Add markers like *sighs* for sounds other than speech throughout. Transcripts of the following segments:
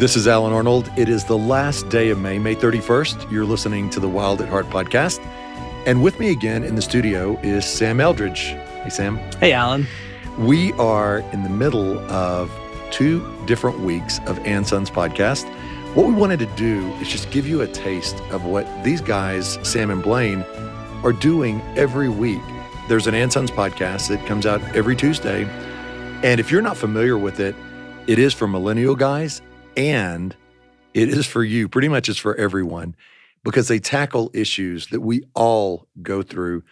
This is Allen Arnold. It is the last day of May, May 31st. You're listening to the Wild at Heart podcast. And with me again in the studio is Sam Eldredge. Hey, Sam. Hey, Alan. We are in the middle of two different weeks of And Sons podcast. What we wanted to do is just give you a taste of what these guys, Sam and Blaine, are doing every week. There's an And Sons podcast that comes out every Tuesday. And if you're not familiar with it, it is for millennial guys and it is for you. Pretty much it's for everyone because they tackle issues that we all go through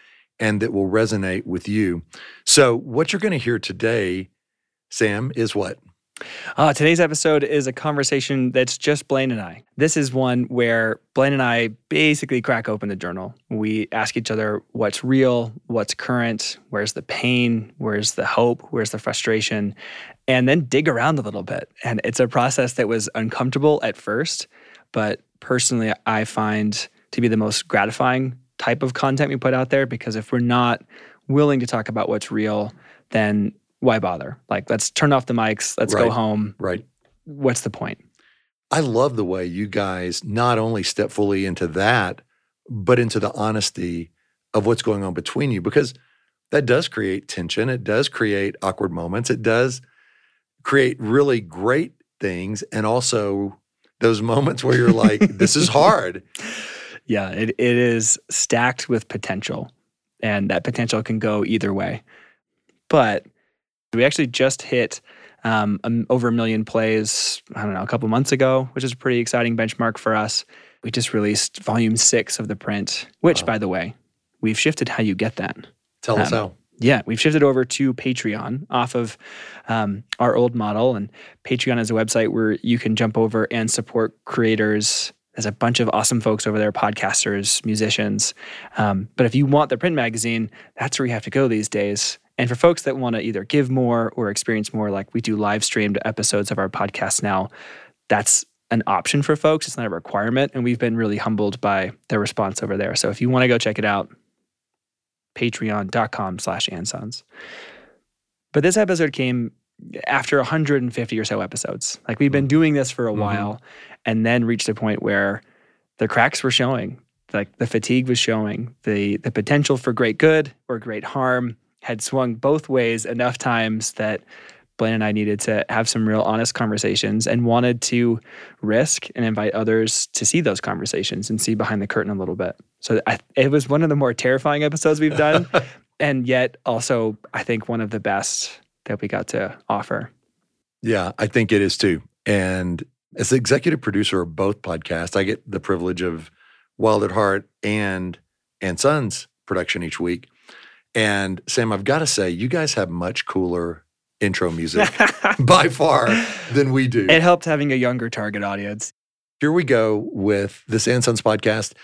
and that will resonate with you. So, what you're going to hear today, Sam, is what? Uh, today's episode is a conversation that's just Blaine and I. This is one where Blaine and I basically crack open the journal. We ask each other what's real, what's current, where's the pain, where's the hope, where's the frustration, and then dig around a little bit. And it's a process that was uncomfortable at first, but personally, I find to be the most gratifying type of content we put out there because if we're not willing to talk about what's real, then why bother? Like, let's turn off the mics, let's Right. go home. Right. What's the point? I love the way you guys not only step fully into that, but into the honesty of what's going on between you, because that does create tension. It does create awkward moments. It does create really great things. And also those moments where you're like, *laughs* this is hard. Yeah, it, it is stacked with potential, and that potential can go either way. But we actually just hit um, um, over a million plays, I don't know, a couple months ago, which is a pretty exciting benchmark for us. We just released volume six of the print, which, Wow. by the way, we've shifted how you get that. Tell us Um, how. Yeah, we've shifted over to Patreon off of um, our old model. And Patreon is a website where you can jump over and support creators. There's a bunch of awesome folks over there, podcasters, musicians. Um, but if you want the print magazine, that's where you have to go these days. And for folks that want to either give more or experience more, like we do live streamed episodes of our podcast now, that's an option for folks. It's not a requirement. And we've been really humbled by their response over there. So if you want to go check it out, patreon.com slash ansons. But this episode came after 150 or so episodes. Like we've been doing this for a Mhm. while and then reached a point where the cracks were showing, like the fatigue was showing, the the potential for great good or great harm had swung both ways enough times that Blaine and I needed to have some real honest conversations and wanted to risk and invite others to see those conversations and see behind the curtain a little bit. So I, it was one of the more terrifying episodes we've done, *laughs* and yet also I think one of the best that we got to offer. Yeah, I think it is too. And as the executive producer of both podcasts, I get the privilege of Wild at Heart and and Sons production each week. And Sam, I've got to say, you guys have much cooler intro music *laughs* by far than we do. It helped having a younger target audience. here we go with this And Sons podcast.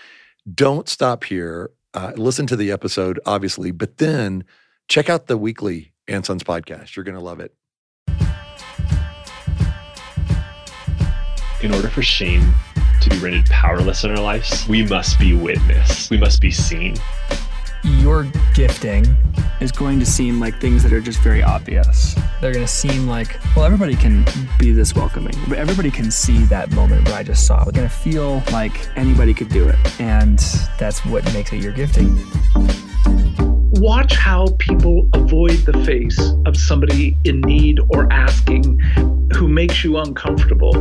Don't stop here. Uh, listen to the episode, obviously, but then check out the weekly And Sons podcast. You're going to love it. in order for shame to be rendered powerless in our lives, we must be witnessed. We must be seen. Your gifting, is going to seem like things that are just very obvious. they're going to seem like, well, everybody can be this welcoming. But Everybody can see that moment where I just saw. They're going to feel like Anybody could do it. and that's what makes it your gifting. watch how people avoid the face of somebody in need or asking who makes you uncomfortable.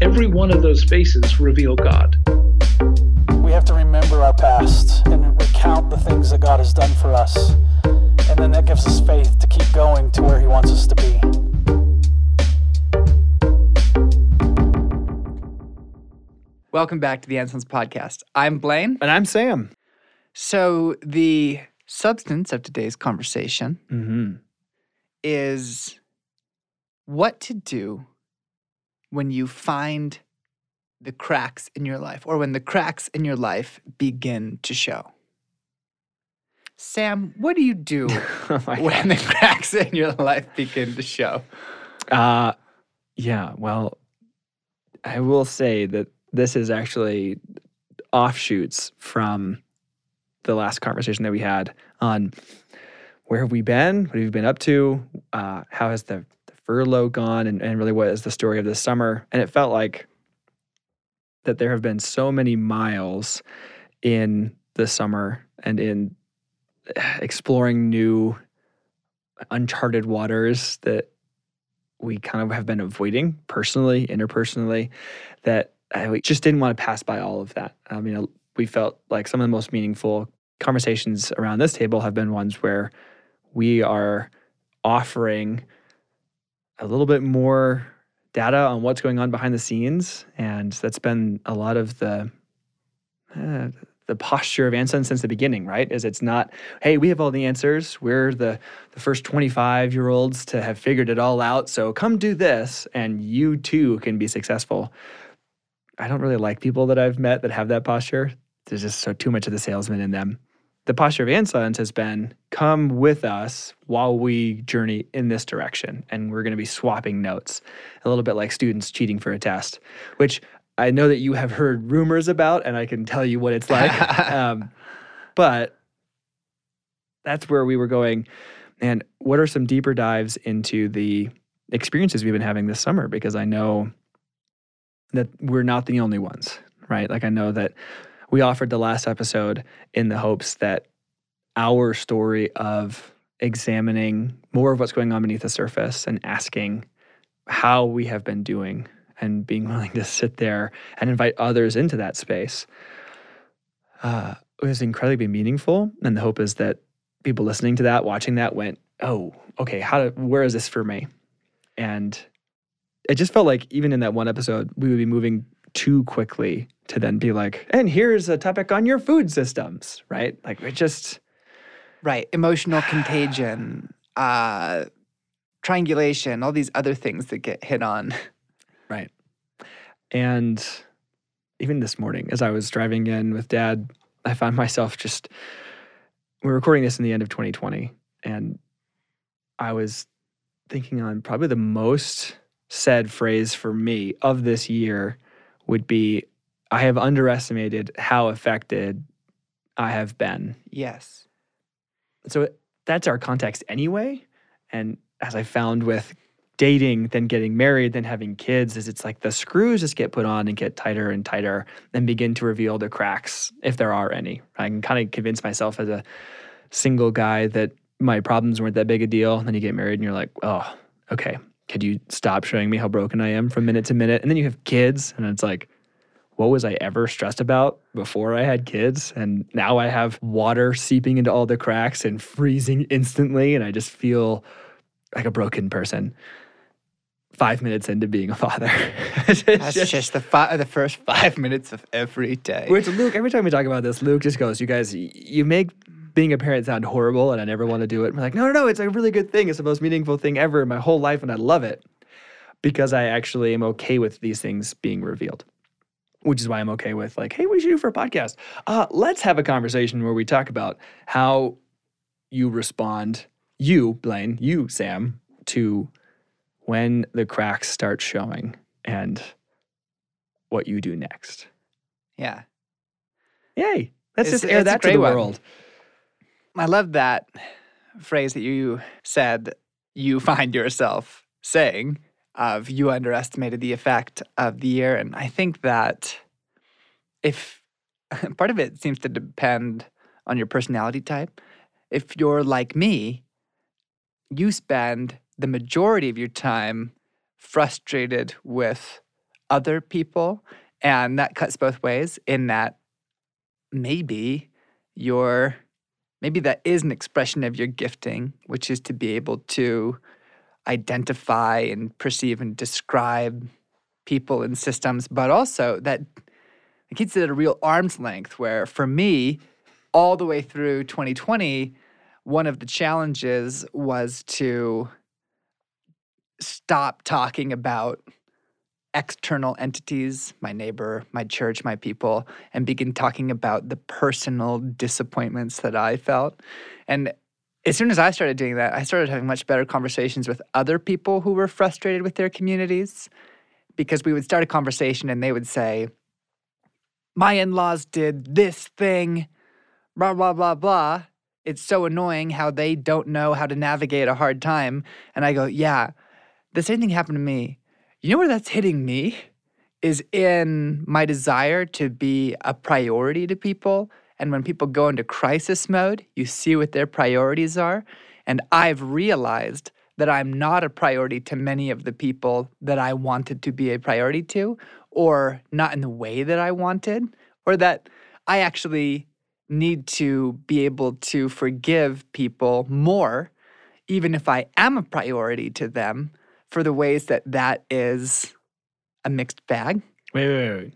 Every one of those faces reveal God. We have to remember our past and recount the things that God has done for us. And then that gives us faith to keep going to where He wants us to be. Welcome back to the And Sons podcast. I'm Blaine. And I'm Sam. So, the substance of today's conversation Mm-hmm. is what to do when you find the cracks in your life or when the cracks in your life begin to show. Sam, what do you do *laughs* oh when the *laughs* cracks in your life begin to show? Uh, yeah, well, I will say that this is actually offshoots from the last conversation that we had on where have we been? What have we been up to? Uh, how has the, the furlough gone? And, and really, what is the story of this summer? And it felt like that there have been so many miles in the summer and in exploring new uncharted waters that we kind of have been avoiding personally, interpersonally, that uh, we just didn't want to pass by all of that. I mean, we felt like some of the most meaningful conversations around this table have been ones where we are offering a little bit more data on what's going on behind the scenes. And that's been a lot of the uh, the posture of Anson since the beginning, right? Is it's not, hey, we have all the answers. We're the the first 25 year olds to have figured it all out. So come do this, and you too can be successful. I don't really like people that I've met that have that posture. There's just so too much of the salesman in them. The posture of And Sons has been come with us while we journey in this direction. And we're going to be swapping notes, a little bit like students cheating for a test, which I know that you have heard rumors about, and I can tell you what it's like. *laughs* um, but that's where we were going. And what are some deeper dives into the experiences we've been having this summer? Because I know that we're not the only ones, right? Like I know that we offered the last episode in the hopes that our story of examining more of what's going on beneath the surface and asking how we have been doing and being *laughs* willing to sit there and invite others into that space uh, was incredibly meaningful. And the hope is that people listening to that, watching that, went, "Oh, okay. How? Do, where is this for me?" And it just felt like even in that one episode, we would be moving too quickly to then be like, "And here's a topic on your food systems," right? Like it just right emotional contagion, uh, triangulation, all these other things that get hit on. *laughs* Right. And even this morning, as I was driving in with dad, I found myself just, we're recording this in the end of 2020. And I was thinking on probably the most said phrase for me of this year would be I have underestimated how affected I have been. Yes. So that's our context anyway. And as I found with dating, then getting married, then having kids is it's like the screws just get put on and get tighter and tighter and begin to reveal the cracks if there are any. I can kind of convince myself as a single guy that my problems weren't that big a deal. And then you get married and you're like, oh, okay. Could you stop showing me how broken I am from minute to minute? And then you have kids and it's like, what was I ever stressed about before I had kids? And now I have water seeping into all the cracks and freezing instantly. And I just feel like a broken person five minutes into being a father. *laughs* That's just, just the fi- the first five minutes of every day. Which Luke, every time we talk about this, Luke just goes, "You guys, you make being a parent sound horrible, and I never want to do it." we're like, "No, no, no! It's a really good thing. It's the most meaningful thing ever in my whole life, and I love it because I actually am okay with these things being revealed." Which is why I'm okay with like, "Hey, what should do for a podcast? Uh, let's have a conversation where we talk about how you respond, you Blaine, you Sam, to." when the cracks start showing and what you do next. Yeah. Yay. Let's it's, just air that to the one. world. I love that phrase that you said you find yourself saying of you underestimated the effect of the year. And I think that if *laughs* part of it seems to depend on your personality type. If you're like me, you spend the majority of your time frustrated with other people. And that cuts both ways in that maybe your maybe that is an expression of your gifting, which is to be able to identify and perceive and describe people and systems, but also that it keeps it at a real arm's length where for me, all the way through 2020, one of the challenges was to stop talking about external entities, my neighbor, my church, my people, and begin talking about the personal disappointments that I felt. And as soon as I started doing that, I started having much better conversations with other people who were frustrated with their communities because we would start a conversation and they would say, My in laws did this thing, blah, blah, blah, blah. It's so annoying how they don't know how to navigate a hard time. And I go, Yeah, the same thing happened to me. You know where that's hitting me? is in my desire to be a priority to people. And when people go into crisis mode, you see what their priorities are. And I've realized that I'm not a priority to many of the people that I wanted to be a priority to, or not in the way that I wanted, or that I actually need to be able to forgive people more, even if I am a priority to them, for the ways that that is a mixed bag. Wait, wait, wait.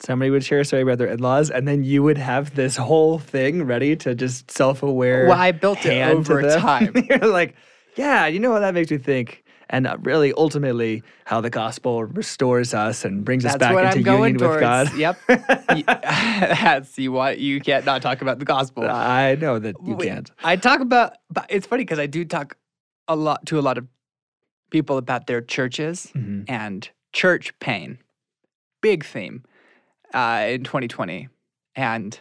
Somebody would share a story about their in-laws, and then you would have this whole thing ready to just self-aware. Well, I built it over time. *laughs* You're like, yeah, you know what that makes me think, and uh, really, ultimately, how the gospel restores us and brings us That's back what into I'm going union towards. with God. Yep. *laughs* *laughs* That's you what you can't not talk about the gospel. I know that you Wait, can't. I talk about, but it's funny because I do talk a lot to a lot of people about their churches Mhm. and church pain. Big theme uh, in 2020. And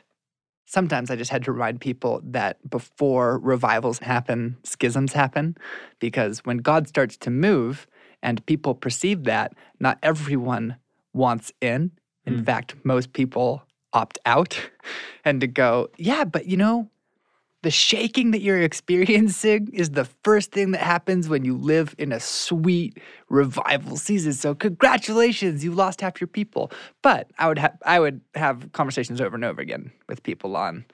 sometimes I just had to remind people that before revivals happen, schisms happen. Because when God starts to move and people perceive that, not everyone wants in. In Mm. fact, most people opt out *laughs* and to go, yeah, but you know, the shaking that you're *laughs* experiencing is the first thing that happens when you live in a sweet revival season. So congratulations, you lost half your people. But I would have I would have conversations over and over again with people on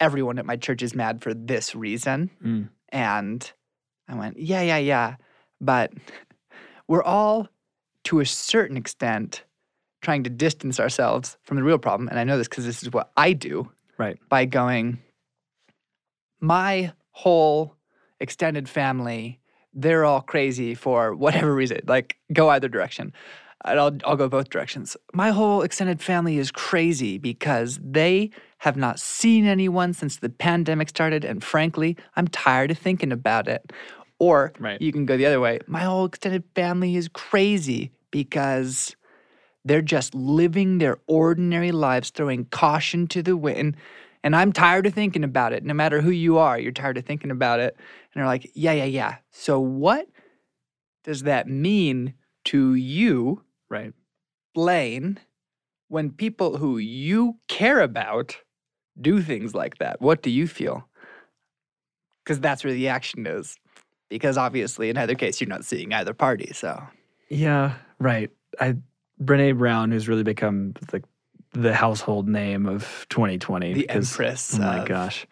everyone at my church is mad for this reason. Mm. And I went, yeah, yeah, yeah. But *laughs* we're all to a certain extent trying to distance ourselves from the real problem. And I know this because this is what I do Right. by going, my whole extended family, they're all crazy for whatever reason, like go either direction. And I'll, I'll go both directions. My whole extended family is crazy because they have not seen anyone since the pandemic started. And frankly, I'm tired of thinking about it. Or Right. you can go the other way. My whole extended family is crazy because they're just living their ordinary lives, throwing caution to the wind. And I'm tired of thinking about it. No matter who you are, you're tired of thinking about it. And they're like, yeah, yeah, yeah. So what does that mean to you, Right. Blaine, when people who you care about do things like that? What do you feel? Because that's where the action is. Because obviously, in either case, you're not seeing either party. So Yeah, right. I Brene Brown, who's really become the the household name of 2020. the empress. Oh my gosh.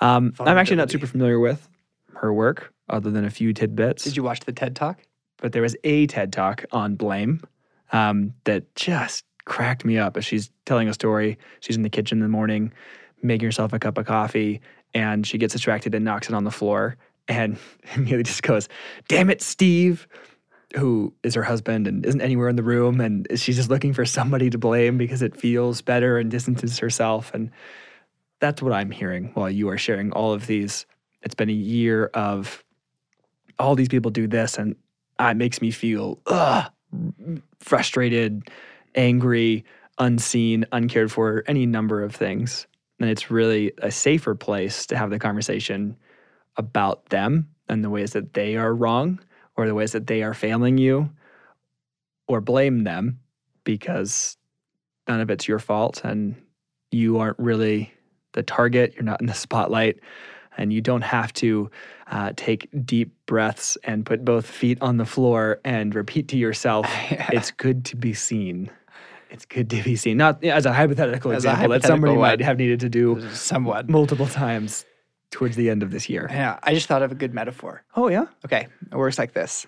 Um, I'm actually not super familiar with her work, other than a few tidbits. Did you watch the TED Talk? but there was a TED talk on blame um, that just cracked me up as she's telling a story. She's in the kitchen in the morning, making herself a cup of coffee, and she gets distracted and knocks it on the floor. And *laughs* immediately just goes, Damn it, Steve, who is her husband and isn't anywhere in the room. And she's just looking for somebody to blame because it feels better and distances herself. And that's what I'm hearing while you are sharing all of these. It's been a year of all these people do this, and it makes me feel ugh, frustrated, angry, unseen, uncared for, any number of things. And it's really a safer place to have the conversation about them and the ways that they are wrong or the ways that they are failing you or blame them because none of it's your fault and you aren't really the target, you're not in the *laughs* spotlight, and you don't have to uh, take deep breaths and put both feet on the floor and repeat to yourself, *laughs* it's good to be seen. It's good to be seen. Not as a hypothetical As a example that somebody hypothetical might have needed to do Somewhat. multiple times towards the end of this year. Yeah, I just thought of a good metaphor. Oh, yeah? Okay, it works like this.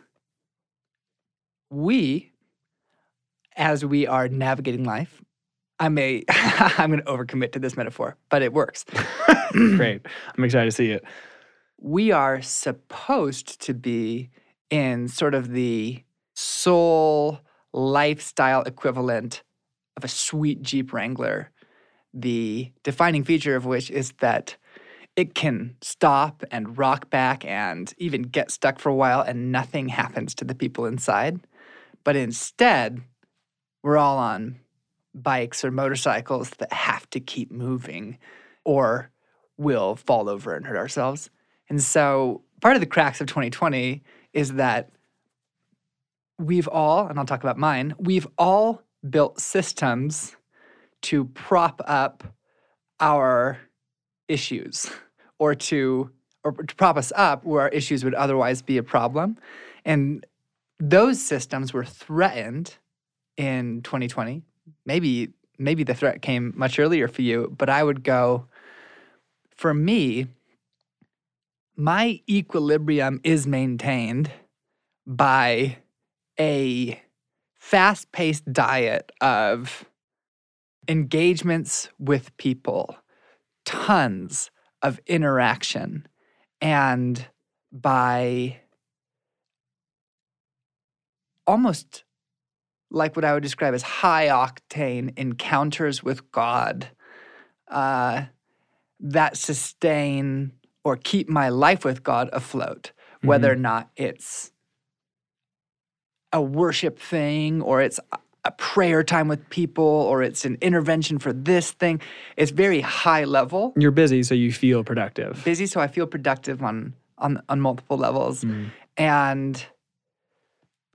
We, as we are navigating life, I may, *laughs* I'm going to overcommit to this metaphor, but it works. *laughs* Great. I'm excited to see it. we are supposed to be in sort of the soul lifestyle equivalent of a sweet Jeep Wrangler. The defining feature of which is that it can stop and rock back and even get stuck for a while and nothing happens to the people inside. But instead, we're all on bikes or motorcycles that have to keep moving or we'll fall over and hurt ourselves. And so part of the cracks of 2020 is that we've all, and I'll talk about mine, we've all built systems to prop up our issues or to or to prop us up where our issues would otherwise be a problem. And those systems were threatened in 2020. Maybe maybe the threat came much earlier for you, but I would go for me my equilibrium is maintained by a fast-paced diet of engagements with people, tons of interaction, and by almost like what I would describe as high octane encounters with God uh, that sustain or keep my life with God afloat, whether or not it's a worship thing or it's a prayer time with people or it's an intervention for this thing. It's very high level. You're busy, so you feel productive. Busy, so I feel productive on on on multiple levels. Mm. And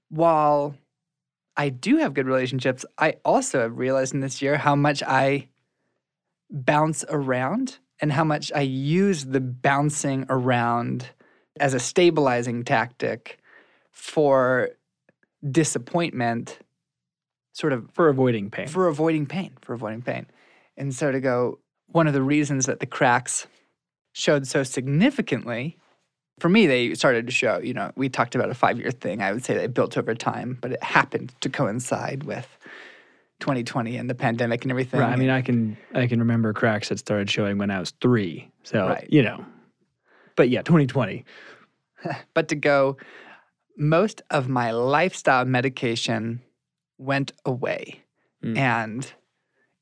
while I do have good relationships, I also have realized in this year how much I bounce around and how much I use the bouncing around as a stabilizing tactic for disappointment, sort of For avoiding pain. for avoiding pain, for avoiding pain. And so to go, one of the reasons that the cracks showed so significantly, for me, they started to show, you know, we talked about a five year thing. I would say they built over time, but it happened to coincide with 2020 and the pandemic and everything. Right. I mean, I can I can remember cracks that started showing when I was three. So Right. you know, but yeah, 2020. *laughs* but to go, most of my lifestyle medication went away. Mm. And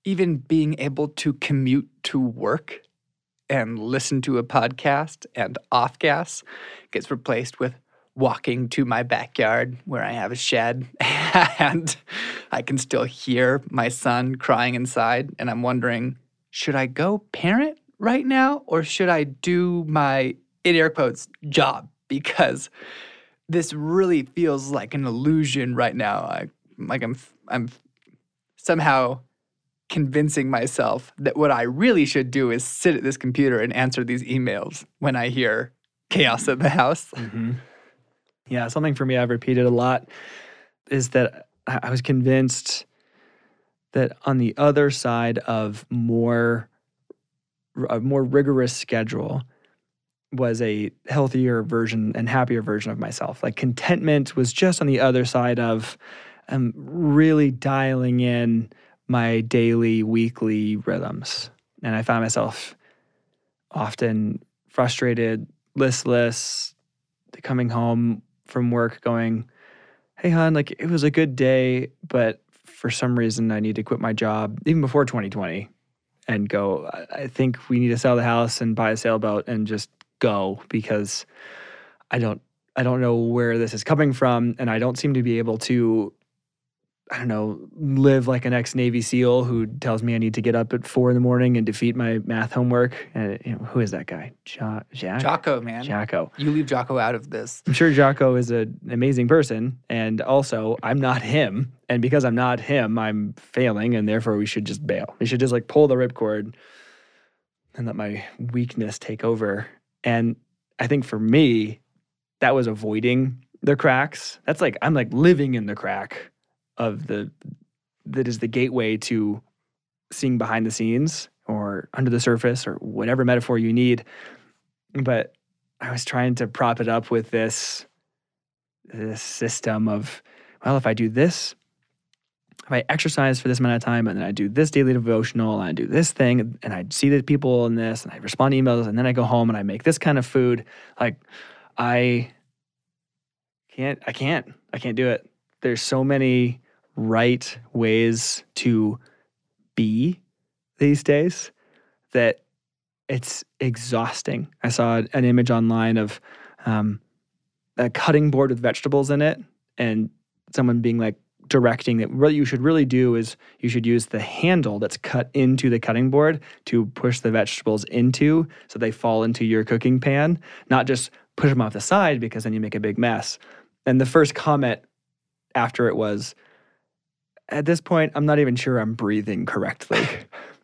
even being able to commute to work and listen to a podcast and off gas gets replaced with walking to my backyard where I have a shed *laughs* and I can still hear my son crying inside. And I'm wondering, should I go parent right now or should I do my, in air quotes, job? Because this really feels like an illusion right now. I, like I'm, I'm somehow convincing myself that what I really should do is sit at this computer and answer these emails when I hear chaos at the house. Mm-hmm. Yeah, something for me I've repeated a lot is that I was convinced that on the other side of more a more rigorous schedule was a healthier version and happier version of myself. Like contentment was just on the other side of um, really dialing in my daily, weekly rhythms. And I find myself often frustrated, listless, coming home from work going, Hey, hon, like it was a good day, but for some reason I need to quit my job, even before 2020, and go, I think we need to sell the house and buy a sailboat and just go because I don't I don't know where this is coming from and I don't seem to be able to I don't know, live like an ex Navy SEAL who tells me I need to get up at four in the morning and defeat my math homework. And you know, who is that guy? Jo- Jack? Jocko, man. Jocko. You leave Jocko out of this. I'm sure Jocko is an amazing person. And also, I'm not him. And because I'm not him, I'm failing. And therefore, we should just bail. We should just like pull the ripcord and let my weakness take over. And I think for me, that was avoiding the cracks. That's like, I'm like living in the crack of the, that is the gateway to seeing behind the scenes or under the surface or whatever metaphor you need. But I was trying to prop it up with this this system of, well, if I do this, if I exercise for this amount of time and then I do this daily devotional and I do this thing and I see the people in this and I respond to emails and then I go home and I make this kind of food, like I can't, I can't, I can't do it. There's so many right ways to be these days that it's exhausting. I saw an image online of um, a cutting board with vegetables in it, and someone being like directing that what you should really do is you should use the handle that's cut into the cutting board to push the vegetables into so they fall into your cooking pan, not just push them off the side because then you make a big mess. And the first comment after it was, at this point, I'm not even sure I'm breathing correctly.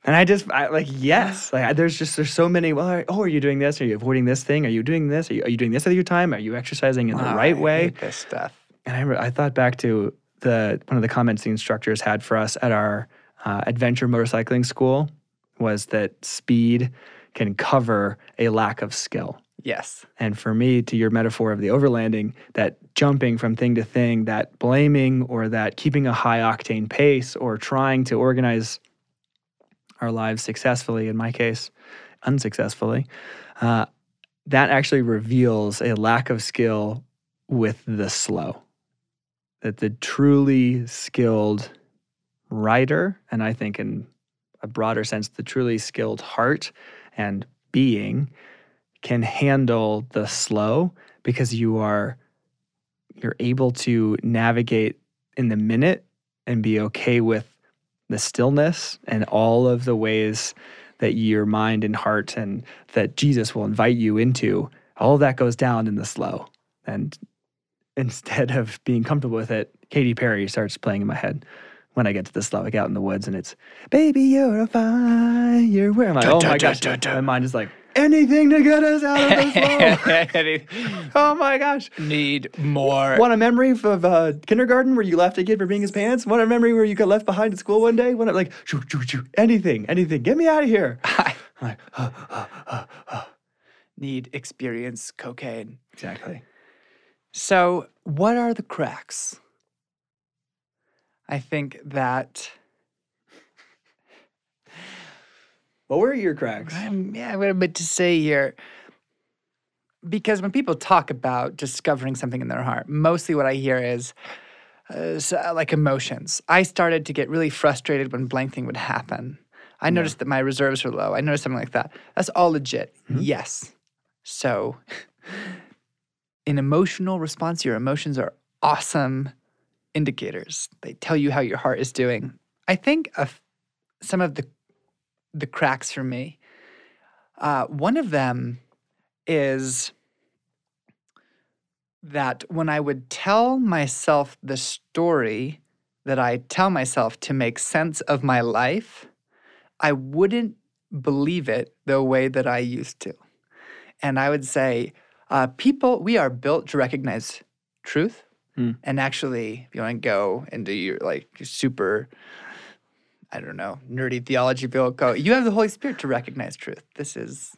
and I just, I, like, yes, like, I- there's just, there's so many, well, oh, are you doing this? Are you avoiding this thing? Are you doing this? Are you, are you doing this with your time? Are you exercising in the Oh, right I way? this stuff. And I, re- I thought back to the one of the comments the instructors had for us at our uh, adventure motorcycling school was that speed can cover a lack of skill. Yes. And for me, to your metaphor of the overlanding, that jumping from thing to thing, that blaming or that keeping a high octane pace or trying to organize our lives successfully, in my case, unsuccessfully, uh, that actually reveals a lack of skill with the slow. That the truly skilled writer, and I think in a broader sense, the truly skilled heart and being can handle the slow because you are you're able to navigate in the minute and be okay with the stillness and all of the ways that your mind and heart and that Jesus will invite you into all that goes down in the slow. And instead of being comfortable with it Katy Perry starts playing in my head when I get to the slow. Like out in the woods and it's baby you're a fire. Where am I? Oh my gosh. my mind is like anything to get us out of this slow *laughs* oh my gosh Need more. Want a memory of uh, kindergarten where you left a kid for being his pants? Want a memory where you got left behind at school one day? Want a, like shoo, shoo, shoo, anything, anything? Get me out of here! I'm *laughs* like, Need experience cocaine. exactly. So, what are the cracks? I think that What were your cracks? I'm, yeah, what a bit to say here. Because when people talk about discovering something in their heart, mostly what I hear is uh, s- uh, like emotions. I started to get really frustrated when blank thing would happen. I noticed that my reserves were low. I noticed something like that. That's all legit. Yes. So, *laughs* in emotional response, your emotions are awesome indicators. They tell you how your heart is doing. I think of some of the the cracks for me. Uh, one of them is that when I would tell myself the story that I tell myself to make sense of my life, I wouldn't believe it the way that I used to. And I would say, uh, people, we are built to recognize truth. Hmm. And actually, if you want to go into your like super I don't know, nerdy theology field go, you have the Holy Spirit to recognize truth. This is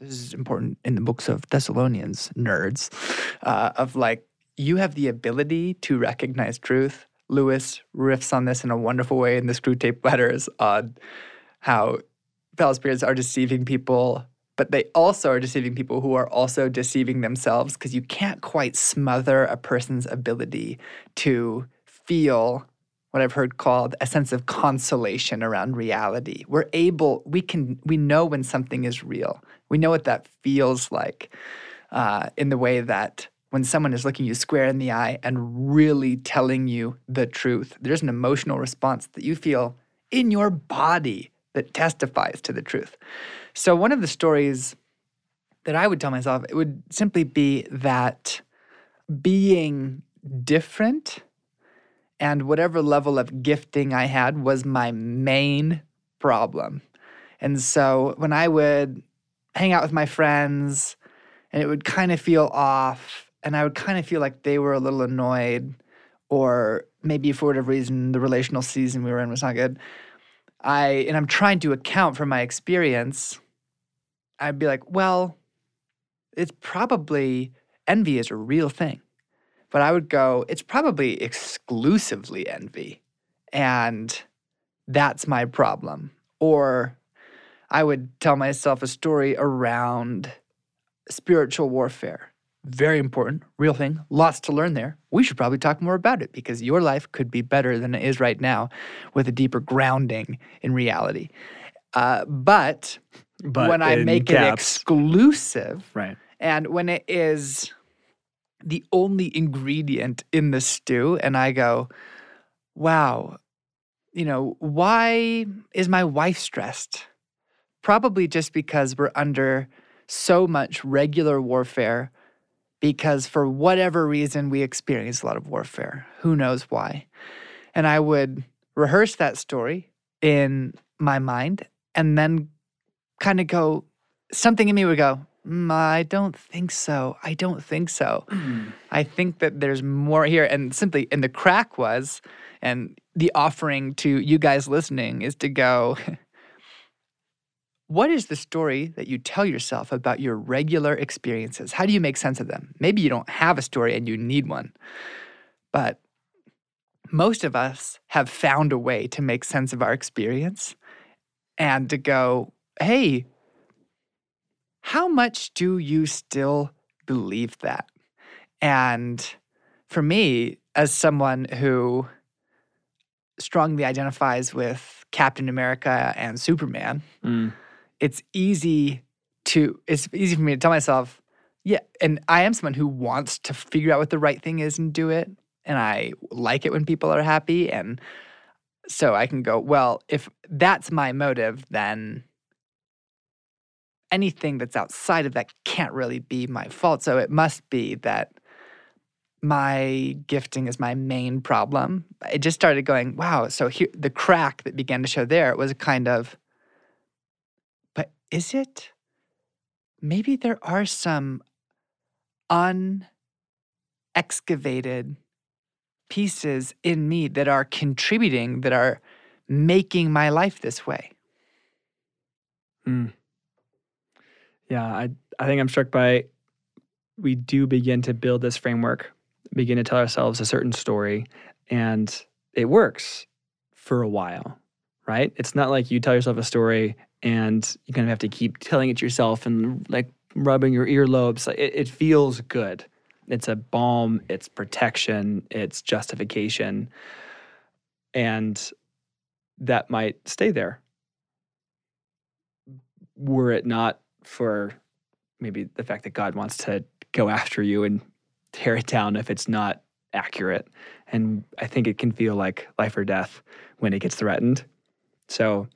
this is important in the books of Thessalonians, nerds, uh, of like you have the ability to recognize truth. Lewis riffs on this in a wonderful way in the Screwtape Letters on how foul spirits are deceiving people, but they also are deceiving people who are also deceiving themselves because you can't quite smother a person's ability to feel what I've heard called a sense of consolation around reality. We're able, we can, we know when something is real. We know what that feels like uh, in the way that when someone is looking you square in the eye and really telling you the truth, there's an emotional response that you feel in your body that testifies to the truth. So, one of the stories that I would tell myself, it would simply be that being different and whatever level of gifting I had was my main problem. And so when I would hang out with my friends and it would kind of feel off, and I would kind of feel like they were a little annoyed, or maybe for whatever reason the relational season we were in was not good. I and I'm trying to account for my experience. I'd be like, well, it's probably envy is a real thing but I would go, it's probably exclusively envy. And that's my problem. Or I would tell myself a story around spiritual warfare. Very important, real thing, lots to learn there. We should probably talk more about it because your life could be better than it is right now with a deeper grounding in reality. Uh, but, But when I make it exclusive, Right. and when it is the only ingredient in the stew, and I go, wow, you know, why is my wife stressed? Probably just because we're under so much regular warfare because for whatever reason we experience a lot of warfare. Who knows why? And I would rehearse that story in my mind and then kind of go, something in me would go, mm, I don't think so. I don't think so. I think that there's more here. And simply, and the crack was, and the offering to you guys listening is to go, *laughs* what is the story that you tell yourself about your regular experiences? How do you make sense of them? Maybe you don't have a story and you need one, but most of us have found a way to make sense of our experience and to go, hey, how much do you still believe that? And for me, as someone who strongly identifies with Captain America and Superman, Mm. it's easy to it's easy for me to tell myself, yeah, and I am someone who wants to figure out what the right thing is and do it. And I like it when people are happy. And so I can go, well, if that's my motive, then anything that's outside of that can't really be my fault. So it must be that my gifting is my main problem. It just started going, wow. So here, the crack that began to show there was a kind of, but is it? Maybe there are some unexcavated pieces in me that are contributing, that are making my life this way. Mm. Yeah, I I think I'm struck by we do begin to build this framework, begin to tell ourselves a certain story, and it works for a while, right? It's not like you tell yourself a story and you kind of have to keep telling it yourself and like rubbing your earlobes. It, it feels good. It's a balm, it's protection, it's justification. And that might stay there were it not for maybe the fact that God wants to go after you and tear it down if it's not accurate. And I think it can feel like life or death when it gets threatened. So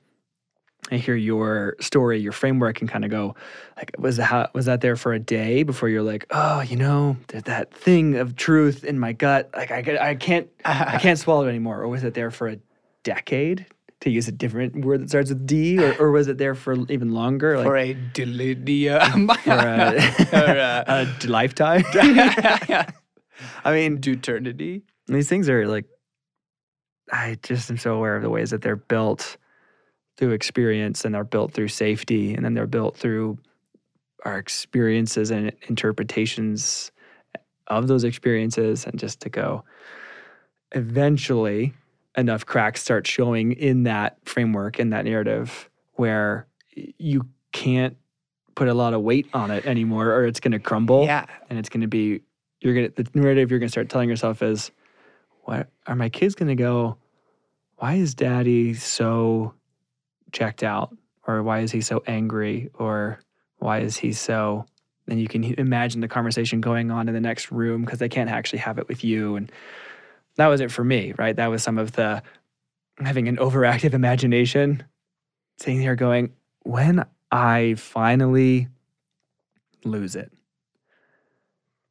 I hear your story, your framework, and kind of go, like, was that was that there for a day before you're like, oh, you know, there's that thing of truth in my gut, like I, I can't, *laughs* I can't swallow it anymore, or was it there for a decade? To use a different word that starts with D, or, or was it there for even longer? Like, For a delirium. *laughs* for a, *laughs* Or a- *laughs* lifetime. I mean, Eternity. these things are like, I just am so aware of the ways that they're built through experience and they're built through safety and then they're built through our experiences and interpretations of those experiences and just to go eventually enough cracks start showing in that framework in that narrative where you can't put a lot of weight on it anymore or it's going to crumble. Yeah. and it's going to be you're going to the narrative you're going to start telling yourself is what are my kids going to go why is daddy so checked out? Or why is he so angry? Or why is he so and you can imagine the conversation going on in the next room because they can't actually have it with you. And that was it for me right that was some of the having an overactive *laughs* imagination sitting there going when i finally lose it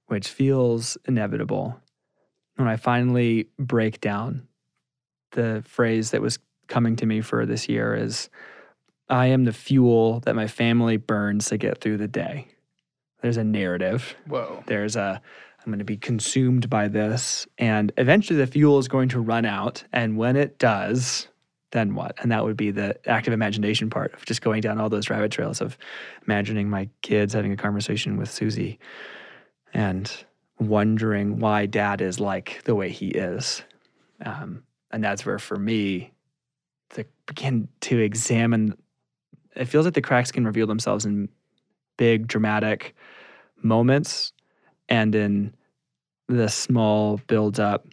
which feels inevitable when i finally break down the phrase that was coming to me for this year is I am the fuel that my family burns to get through the day. There's a narrative. Whoa. There's a I'm going to be consumed by this and eventually the fuel is going to run out and when it does then what? And that would be the active imagination part of just going down all those rabbit trails of imagining my kids having a conversation with Susie and wondering why dad is like the way he is. Um, and that's where for me to begin to examine it feels like the cracks can reveal themselves in big dramatic moments and in the small buildup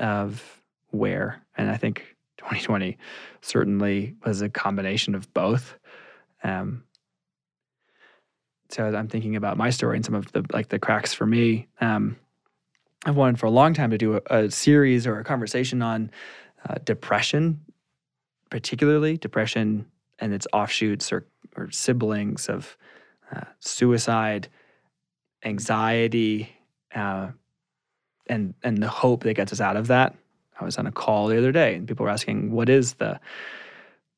of where and i think 2020 certainly was a combination of both. Um, so i'm thinking about my story and some of the like the cracks for me. Um, i've wanted for a long time to do a, a series or a conversation on uh, depression particularly depression and its offshoots or, or siblings of uh, suicide anxiety, uh, and and the hope that gets us out of that. I was on a call the other day, and people were asking, "What is the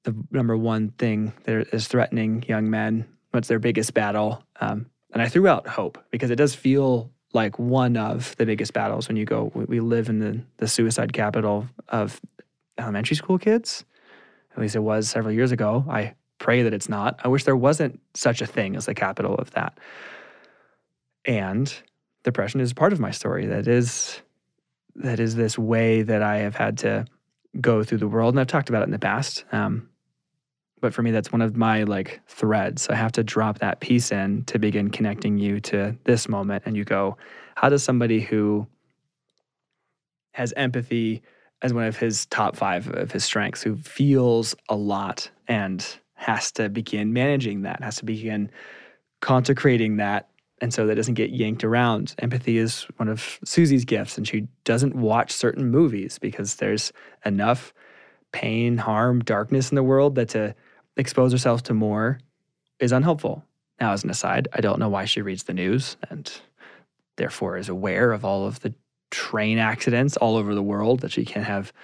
the number one thing that is threatening young men? What's their biggest battle?" Um, and I threw out hope because it does feel like one of the biggest battles when you go. We, live in the the suicide capital of elementary school kids. At least it was several years ago. I pray that it's not. I wish there wasn't such a thing as the capital of that. And depression is part of my story. That is that is this way that I have had to go through the world, and I've talked about it in the past. Um, but for me, that's one of my like threads. I have to drop that piece in to begin connecting you to this moment, and you go, how does somebody who has empathy as one of his top five of his strengths, who feels a lot and has to begin managing that, has to begin consecrating that and so that doesn't get yanked around. Empathy is one of Susie's gifts, and she doesn't watch certain movies because there's enough pain, harm, darkness in the world that to expose herself to more is unhelpful. Now, as an aside, I don't know why she reads the news and therefore is aware of all of the train accidents all over the world that she can have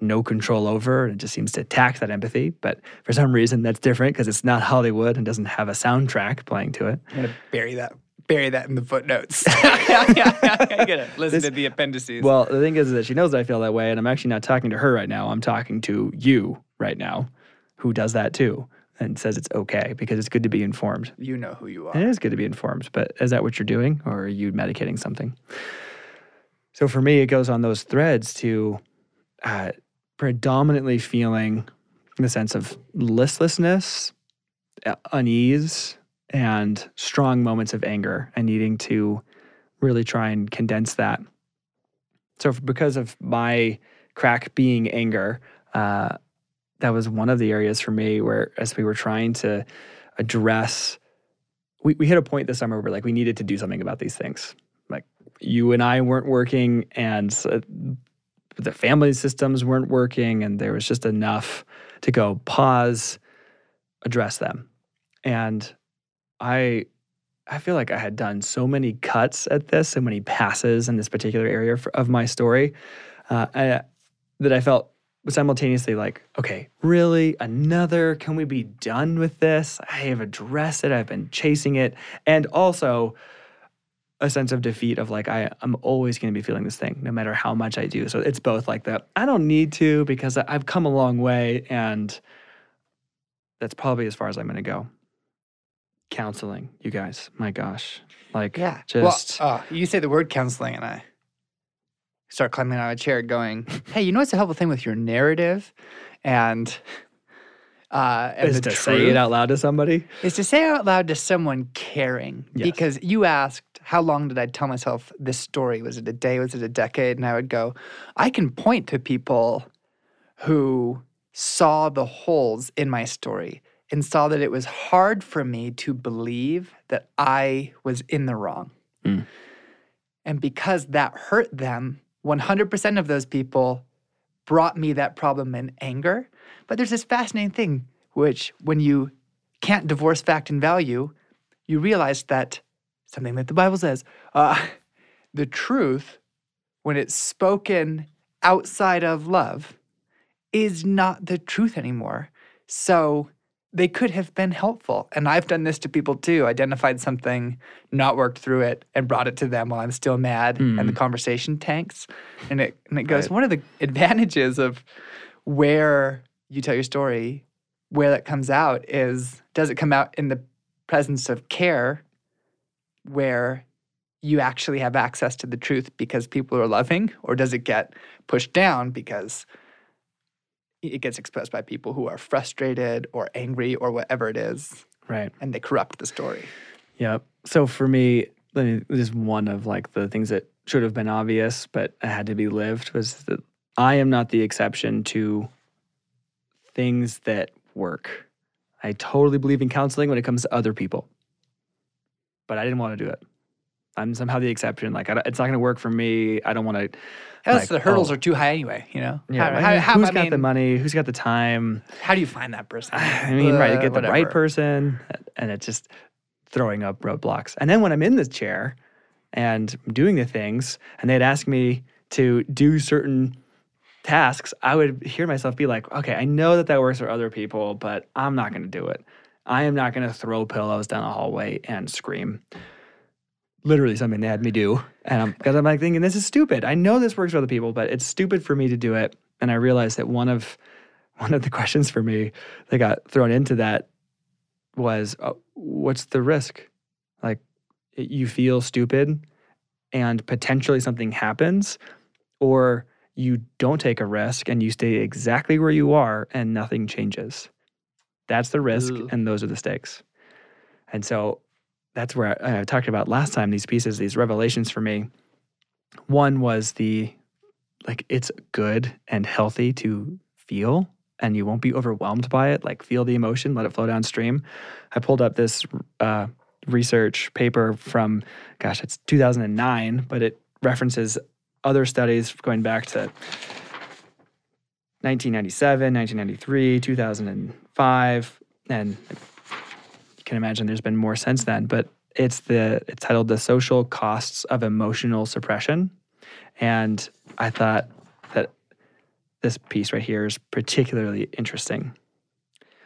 no control over and it just seems to attack that empathy. But for some reason, that's different because it's not Hollywood and doesn't have a soundtrack playing to it. I'm gonna bury that. Bury that in the footnotes. *laughs* I'm gonna listen This- to the appendices. Well, the thing is that she knows that I feel that way, and I'm actually not talking to her right now. I'm talking to you right now, who does that too, and says it's okay because it's good to be informed. you know who you It are. it is good to be informed, but is that what you're doing, or are you medicating something? So for me, it goes on those threads to uh, predominantly feeling the sense of listlessness, uh, unease, and strong moments of anger, and needing to really try and condense that. So, because of my crack being anger, uh, that was one of the areas for me where, as we were trying to address, we, we hit a point this summer where like we needed to do something about these things. Like you and I weren't working, and uh, the family systems weren't working, and there was just enough to go pause, address them, and I I feel like I had done so many cuts at this, so many passes in this particular area f- of my story, uh, I, that I felt simultaneously like, okay, really another? Can we be done with this? I have addressed it. I've been chasing it, and also a sense of defeat of like I I'm always going to be feeling this thing no matter how much I do. So it's both like that. I don't need to because I've come a long way, and that's probably as far as I'm going to go. Counseling, you guys. My gosh, like Yeah. just well, oh, you say the word counseling, and I start climbing out of a chair, going, *laughs* "Hey, you know what's a helpful thing with your narrative?" And uh, and is to say it out loud to somebody. is to say it out loud to someone caring. Yes. Because you asked, "How long did I tell myself this story? Was it a day? Was it a decade?" And I would go, "I can point to people who saw the holes in my story." And saw that it was hard for me to believe that I was in the wrong. Mm. And because that hurt them, 100% of those people brought me that problem in anger. But there's this fascinating thing, which when you can't divorce fact and value, you realize that something that the Bible says, uh, *laughs* the truth, when it's spoken outside of love, is not the truth anymore. So they could have been helpful. And I've done this to people too, identified something, not worked through it, and brought it to them while I'm still mad, and the hmm. conversation tanks. And it and it goes, Right. one of the advantages of where you tell your story, where that comes out is does it come out in the presence of care where you actually have access to the truth because people are loving, or does it get pushed down because it gets expressed by people who are frustrated or angry or whatever it is, Right. and they corrupt the story? Yep. So for me, this is one of like the things that should have been obvious, but it had to be lived was that I am not the exception to things that work. I totally believe in counseling when it comes to other people, but I didn't want to do it. I'm somehow the exception. Like I it's not going to work for me. I don't want to. Else Like, the hurdles oh. are too high anyway. You know, Yeah, how, how, how, who's I got the money? Who's got the time? How do you find that person? *sighs* I mean, right, Uh, get the right person, and it's just throwing up roadblocks. And then when I'm in this chair, and doing the things, and they'd ask me to do certain tasks, I would hear myself be like, okay, I know that that works for other people, but I'm not going to do it. I am not going to throw pillows down the hallway and scream. Literally something they had me do. And I'm, cause I'm like thinking, this is stupid. I know this works for other people, but it's stupid for me to do it. And I realized that one of, *laughs* one of the questions for me that got thrown into that was, uh, what's the risk? Like you feel stupid and potentially something happens or you don't take a risk and you stay exactly where you are and nothing changes. That's the risk, Ooh. and those are the stakes. And so that's where I, I talked about last time these pieces, these revelations for me. One was the like, it's good and healthy to feel, and you won't be overwhelmed by it. Like, feel the emotion, let it flow downstream. I pulled up this uh, research paper from, gosh, it's 2009, but it references other studies going back to 1997, 1993, 2005, and can imagine there's been more since then. But it's the it's titled "The Social Costs of Emotional Suppression," and I thought that this piece right here is particularly interesting.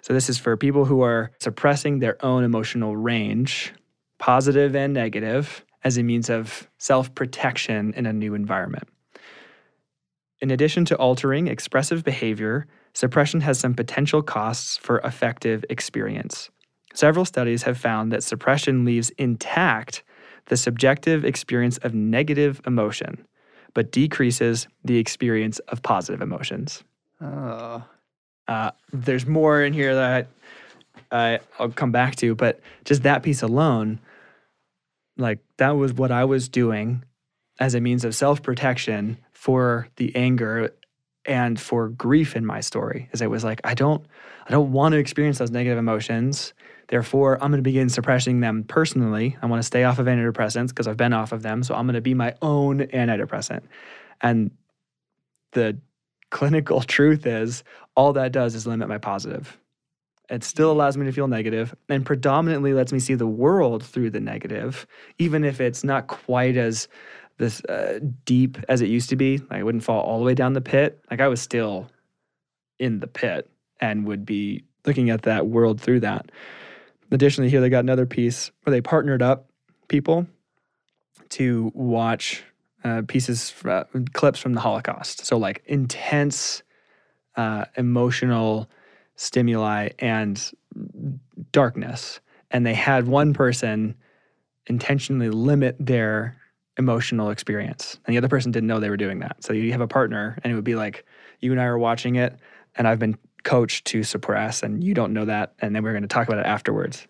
So this is for people who are suppressing their own emotional range, positive and negative, as a means of self-protection in a new environment. In addition to altering expressive behavior, suppression has some potential costs for effective experience. Several studies have found that suppression leaves intact the subjective experience of negative emotion, but decreases the experience of positive emotions. Oh. Uh, there's more in here that I, I'll come back to, but just that piece alone, like that was what I was doing as a means of self protection for the anger and for grief in my story. As it was like, I don't, I don't want to experience those negative emotions. Therefore, I'm going to begin suppressing them personally. I want to stay off of antidepressants because I've been off of them. So I'm going to be my own antidepressant. And the clinical *laughs* truth is all that does is limit my positive. It still allows me to feel negative and predominantly lets me see the world through the negative, even if it's not quite as this uh, deep as it used to be. I wouldn't fall all the way down the pit. Like I was still in the pit and would be looking at that world through that. Additionally, here they got another piece where they partnered up people to watch uh, pieces, uh, clips from the Holocaust. So, like intense uh, emotional stimuli and darkness. And they had one person intentionally limit their emotional experience. And the other person didn't know they were doing that. So you have a partner, and it would be like, you and I are watching it, and I've been coached to suppress, and you don't know that. And then we're going to talk about it afterwards.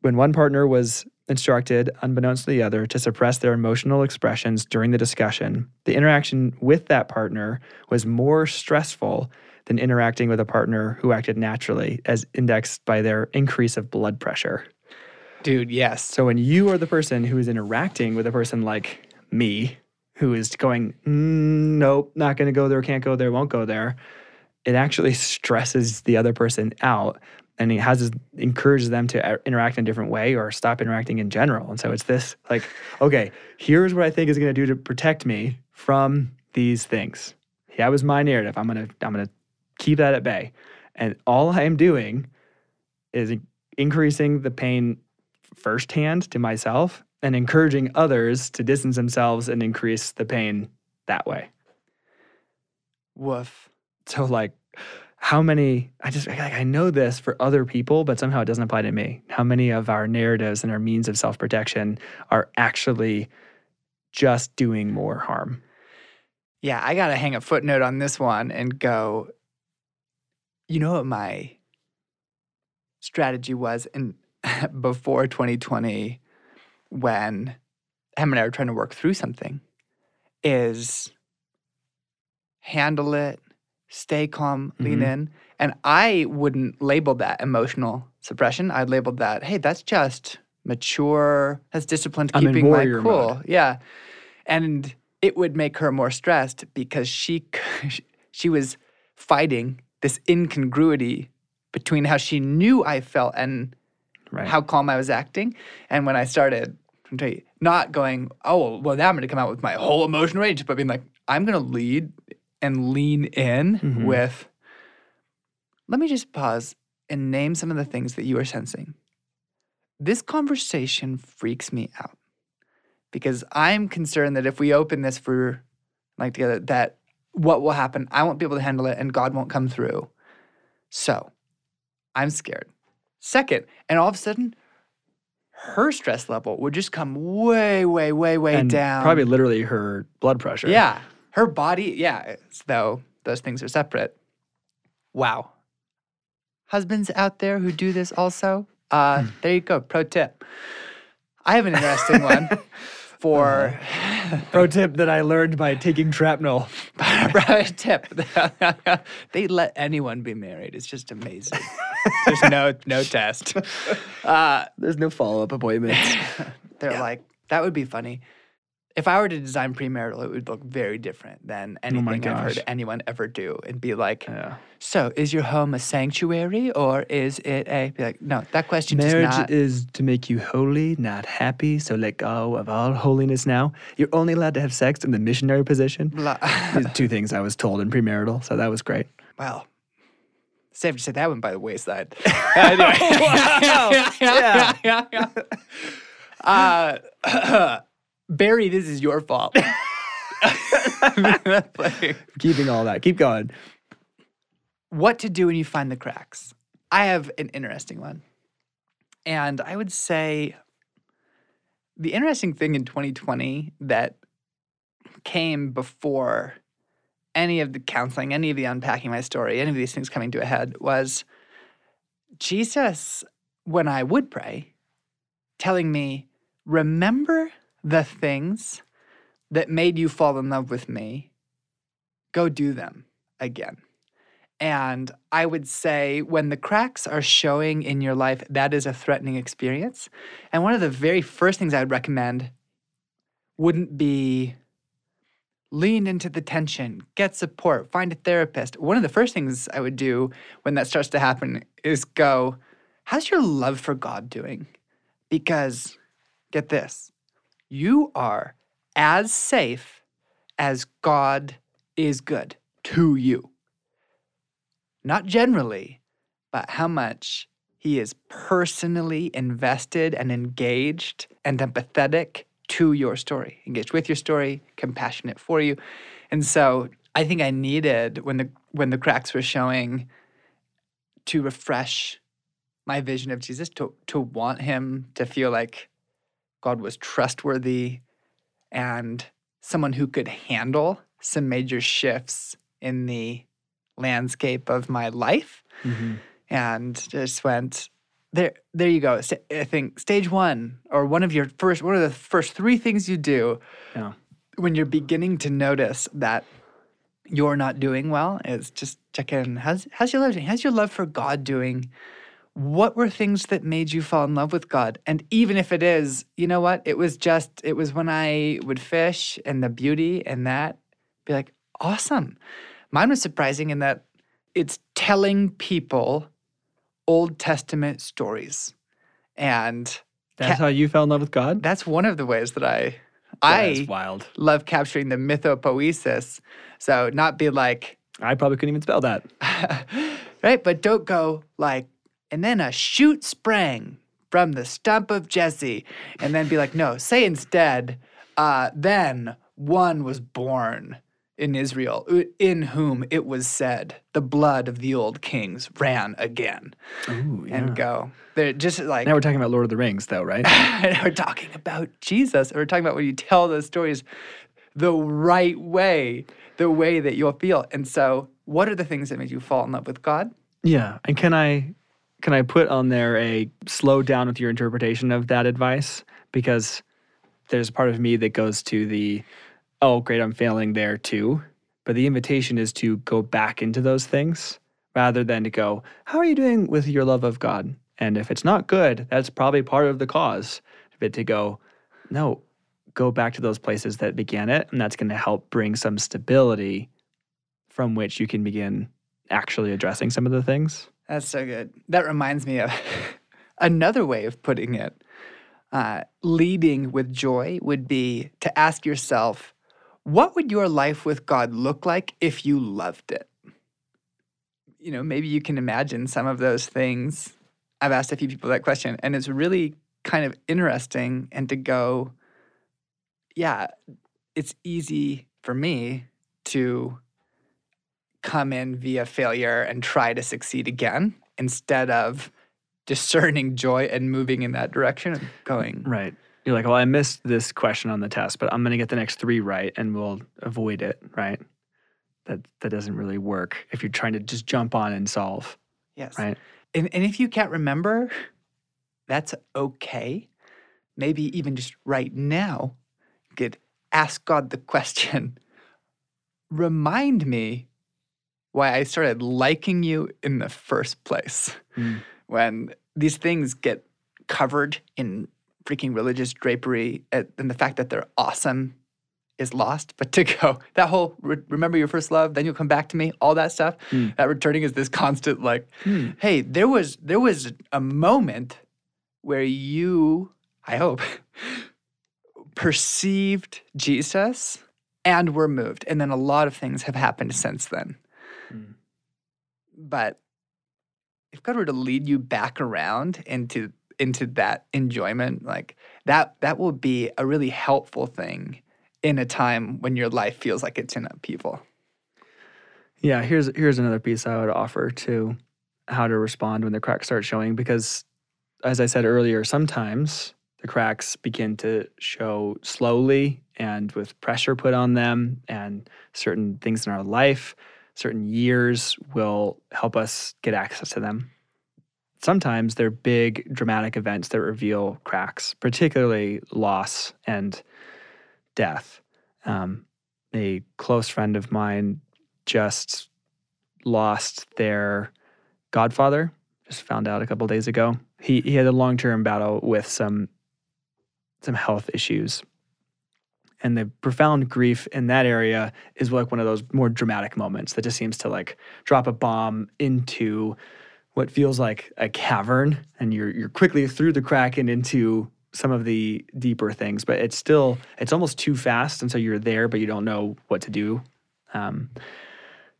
When one partner was instructed, unbeknownst to the other, to suppress their emotional expressions during the discussion, the interaction with that partner was more stressful than interacting with a partner who acted naturally, as indexed by their increase of blood pressure. Dude, yes. So when you are the person who is interacting with a person like me, who is going, mm, nope, not going to go there, can't go there, won't go there, it actually stresses the other person out and it has encourages them to uh, interact in a different way or stop interacting in general. And so it's this like, okay, here's what I think is going to do to protect me from these things. That was my narrative. I'm gonna I'm gonna keep that at bay, and all I am doing is increasing the pain firsthand to myself and encouraging others to distance themselves and increase the pain that way. Woof. So like how many I just like I know this for other people, but somehow it doesn't apply to me. How many of our narratives and our means of self-protection are actually just doing more harm? Yeah, I got to hang a footnote on this one and go, you know what my strategy was in *laughs* before 2020 when Em and I were trying to work through something is handle it, stay calm, lean Mhm. in. And I wouldn't label that emotional suppression. I'd label that, hey, that's just mature, that's disciplined, keeping my cool. mode. Yeah. And it would make her more stressed because she *laughs* she was fighting this incongruity between how she knew I felt and Right. how calm I was acting. And when I started Not going, oh, well, now I'm going to come out with my whole emotional range, but being like, I'm going to lead and lean in Mhm. with, let me just pause and name some of the things that you are sensing. This conversation freaks me out because I'm concerned that if we open this for like together, that what will happen, I won't be able to handle it and God won't come through. So I'm scared. Second, and all of a sudden, her stress level would just come way, way, way, way and down. probably literally her blood pressure. Yeah. Her body, yeah, though those things are separate. Wow. Husbands out there who do this also, uh, there you go. Pro tip. I have an interesting one *laughs* for Pro tip that I learned by taking shrapnel. *laughs* pro tip. *laughs* they let anyone be married. It's just amazing. There's no no test. Uh, There's no follow up appointments. they're like, that would be funny. If I were to design premarital, it would look very different than anything I've heard anyone ever do and be like, yeah. So, is your home a sanctuary or is it a? Be like, no, that question Marriage not. is to make you holy, not happy. So let go of all holiness now. You're only allowed to have sex in the missionary position. *laughs* blah. *laughs* These two things I was told in premarital, so that was great. well, safe to say that went by the wayside. *laughs* anyway. Yeah. yeah, yeah. Uh, *clears throat* Barry, this is your fault. *laughs* *laughs* Keeping all that. Keep going. what to do when you find the cracks. I have an interesting one. And I would say the interesting thing in 2020 that came before any of the counseling, any of the unpacking my story, any of these things coming to a head was Jesus, when I would pray, telling me, Remember the things that made you fall in love with me, go do them again. And I would say when the cracks are showing in your life, that is a threatening experience. And one of the very first things I would recommend wouldn't be lean into the tension, get support, find a therapist. One of the first things I would do when that starts to happen is go, How's your love for God doing? Because get this, you are as safe as God is good to you not generally, but how much he is personally invested and engaged and empathetic to your story, engaged with your story, compassionate for you. And so I think I needed when the when the cracks were showing to refresh my vision of Jesus, to to want him to feel like God was trustworthy and someone who could handle some major shifts in the landscape of my life. Mm-hmm. And just went there there you go. I think stage one or one of your first one of the first three things you do Yeah. when you're beginning to notice that you're not doing well is just check in. How's, how's your love doing how's your love for god doing what were things that made you fall in love with god and even if it is you know what it was just it was when i would fish and the beauty and that be like awesome Mine was surprising in that it's telling people Old Testament stories. And That's Ca- how you fell in love with God? that's one of the ways that I That I wild. love capturing the mythopoesis. So not be like, I probably couldn't even spell that. *laughs* right? But don't go like, and then a shoot sprang from the stump of Jesse. And then be like, no, say instead, uh, then one was born in Israel, in whom it was said, the blood of the old kings ran again. Ooh, And go. They're just like, Now we're talking about Lord of the Rings, though, right? *laughs* we're talking about Jesus. We're talking about when you tell those stories the right way, the way that you'll feel. And so, what are the things that make you fall in love with God? Yeah, and can I can I put on there a slow down with your interpretation of that advice? Because there's part of me that goes to the oh great I'm failing there too, but the invitation is to go back into those things rather than to go how are you doing with your love of God? And if it's not good that's probably part of the cause but to go no go back to those places that began it and that's going to help bring some stability from which you can begin actually addressing some of the things That's so good. That reminds me of *laughs* another way of putting it. uh, leading with joy would be to ask yourself, what would your life with God look like if you loved it? You know, maybe you can imagine some of those things. I've asked a few people that question, and it's really kind of interesting and to go, yeah, it's easy for me to come in via failure and try to succeed again instead of discerning joy and moving in that direction and going Right. You're like, well, I missed this question on the test, but I'm going to get the next three right and we'll avoid it, right? That that doesn't really work if you're trying to just jump on and solve, yes right? and, and if you can't remember that's okay maybe even just right now you could ask god the question remind me why i started liking you in the first place Mm. when these things get covered in freaking religious drapery uh, and the fact that they're awesome is lost but to *laughs* go that whole re- remember your first love then you'll come back to me all that stuff Mm. that returning is this constant like Hmm. hey there was there was a moment where you i hope *laughs* perceived jesus and were moved and then a lot of things have happened since then Mm. but if god were to lead you back around into into that enjoyment like that that will be a really helpful thing in a time when your life feels like it's in upheaval Yeah, here's here's another piece I would offer to how to respond when the cracks start showing because as I said earlier, sometimes the cracks begin to show slowly and with pressure put on them and certain things in our life, certain years will help us get access to them. Sometimes they're big dramatic events that reveal cracks, particularly loss and death. Um, a close friend of mine just lost their godfather. Just found out a couple days ago. He he had a long term battle with some some health issues, and the profound grief in that area is like one of those more dramatic moments that just seems to like drop a bomb into what feels like a cavern, and you're you're quickly through the crack and into some of the deeper things, but it's still it's almost too fast, and so you're there, but you don't know what to do. Um,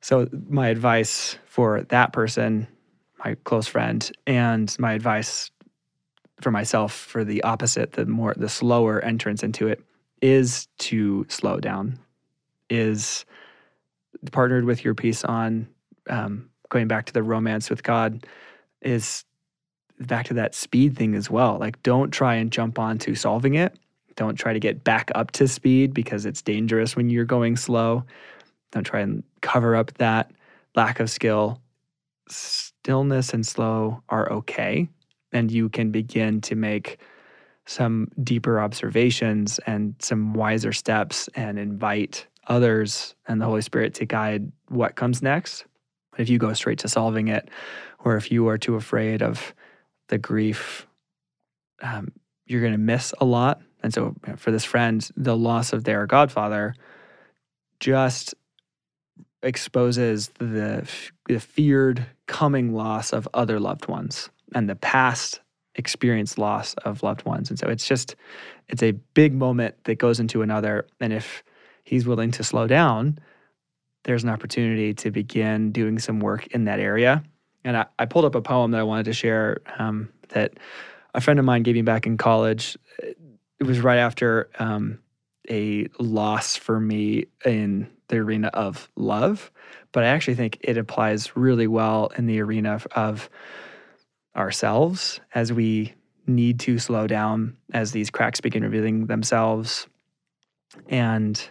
so my advice for that person, my close friend, and my advice for myself for the opposite, the more the slower entrance into it, is to slow down. Is partnered with your piece on um, going back to the romance with God. Is back to that speed thing as well. Like, don't try and jump onto solving it. Don't try to get back up to speed because it's dangerous when you're going slow. Don't try and cover up that lack of skill. Stillness and slow are okay. And you can begin to make some deeper observations and some wiser steps and invite others and the Holy Spirit to guide what comes next. If you go straight to solving it, or if you are too afraid of the grief, um, you're going to miss a lot. And so, for this friend, the loss of their godfather just exposes the, the feared coming loss of other loved ones and the past experienced loss of loved ones. And so it's just, it's a big moment that goes into another. And if he's willing to slow down, there's an opportunity to begin doing some work in that area. And I, I pulled up a poem that I wanted to share um, that a friend of mine gave me back in college. It was right after um, a loss for me in the arena of love, but I actually think it applies really well in the arena of, of ourselves as we need to slow down as these cracks begin revealing themselves and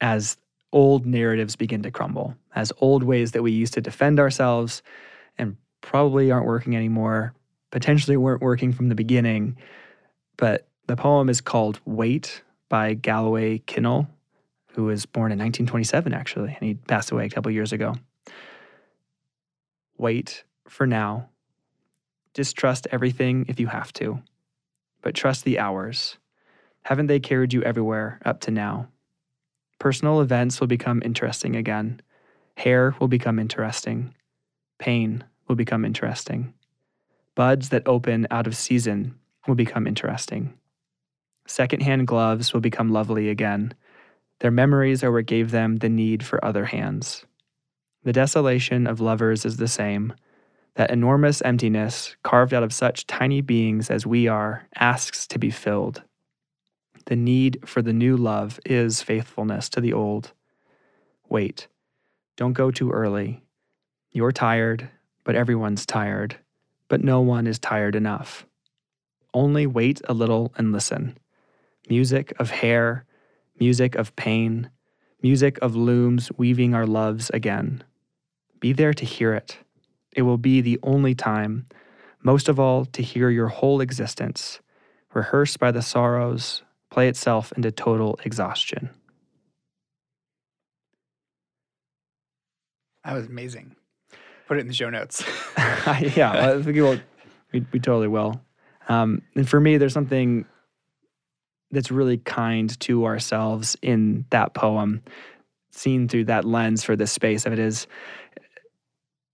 as old narratives begin to crumble, as old ways that we used to defend ourselves and probably aren't working anymore, potentially weren't working from the beginning. But the poem is called Wait by Galway Kinnell, who was born in 1927, actually, and he passed away a couple years ago. Wait for now. Distrust everything if you have to, but trust the hours. Haven't they carried you everywhere up to now? Personal events will become interesting again. Hair will become interesting. Pain will become interesting. Buds that open out of season will become interesting. Secondhand gloves will become lovely again. Their memories are what gave them the need for other hands. The desolation of lovers is the same. That enormous emptiness, carved out of such tiny beings as we are, asks to be filled. The need for the new love is faithfulness to the old. Wait, don't go too early. You're tired, but everyone's tired, but no one is tired enough. Only wait a little and listen. Music of hair, music of pain, music of looms weaving our loves again. Be there to hear it. It will be the only time, most of all, to hear your whole existence, rehearsed by the sorrows, play itself into total exhaustion. That was amazing. Put it in the show notes. *laughs* *laughs* yeah, I think we'll, we, we totally will. Um, and for me, there's something that's really kind to ourselves in that poem, seen through that lens for this space of it is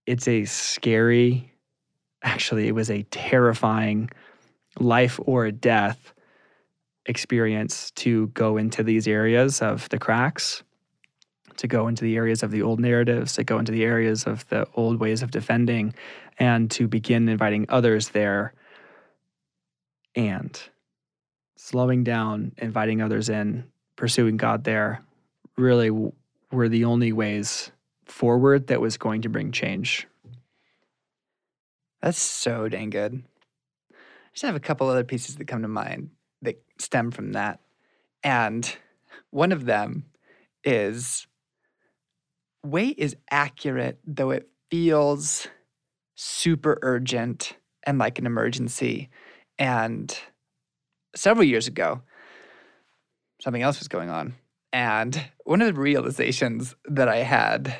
it's a scary, actually, it was a terrifying life or death experience to go into these areas of the cracks, to go into the areas of the old narratives, to go into the areas of the old ways of defending, and to begin inviting others there. And slowing down, inviting others in, pursuing God there really were the only ways forward that was going to bring change. That's so dang good. I just have a couple other pieces that come to mind that stem from that. And one of them is wait is accurate, though it feels super urgent and like an emergency. And several years ago, something else was going on. And one of the realizations that I had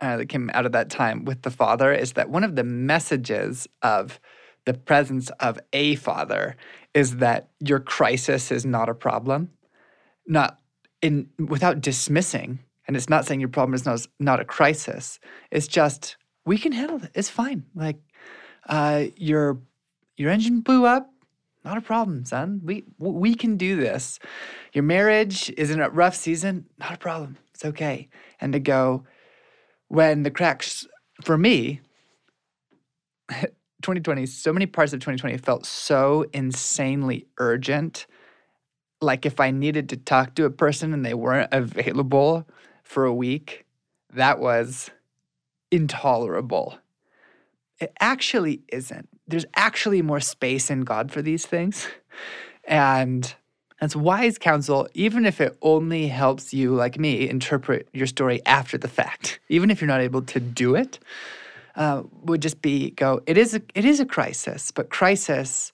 uh, that came out of that time with the father is that one of the messages of the presence of a father is that your crisis is not a problem, not in without dismissing. And it's not saying your problem is not, not a crisis. It's just we can handle it. It's fine. Like uh, your your engine blew up. Not a problem, son. We we can do this. Your marriage is in a rough season. Not a problem. It's okay. And to go, when the cracks for me *laughs* 2020 so many parts of 2020 felt so insanely urgent. Like if i needed to talk to a person and they weren't available for a week that was intolerable. It actually isn't. There's actually more space in god for these things. And that's wise counsel, even if it only helps you, like me, interpret your story after the fact. *laughs* Even if you're not able to do it, uh, would just be go. It is a, it is a crisis, but crisis,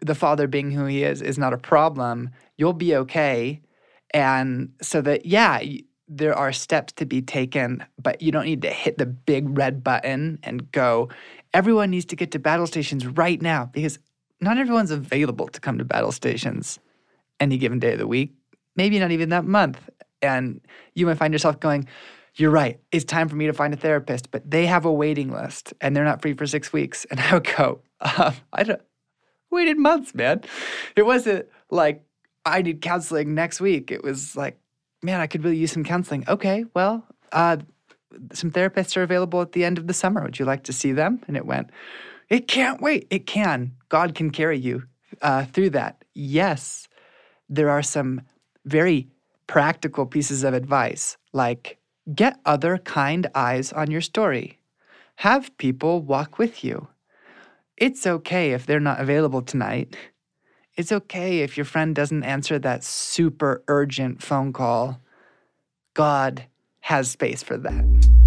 the father being who he is, is not a problem. You'll be okay, and so that yeah, there are steps to be taken, but you don't need to hit the big red button and go. Everyone needs to get to battle stations right now because not everyone's available to come to battle stations any given day of the week, maybe not even that month. And you might find yourself going, You're right, it's time for me to find a therapist, but they have a waiting list and they're not free for six weeks. And I would go, um, I don't, waited months, man. It wasn't like I need counseling next week. It was like, man, I could really use some counseling. Okay, well, uh, some therapists are available at the end of the summer. Would you like to see them? And it went, it can't wait. It can. God can carry you uh, through that. Yes there are some very practical pieces of advice, like get other kind eyes on your story. Have people walk with you. It's okay if they're not available tonight. It's okay if your friend doesn't answer that super urgent phone call. God has space for that.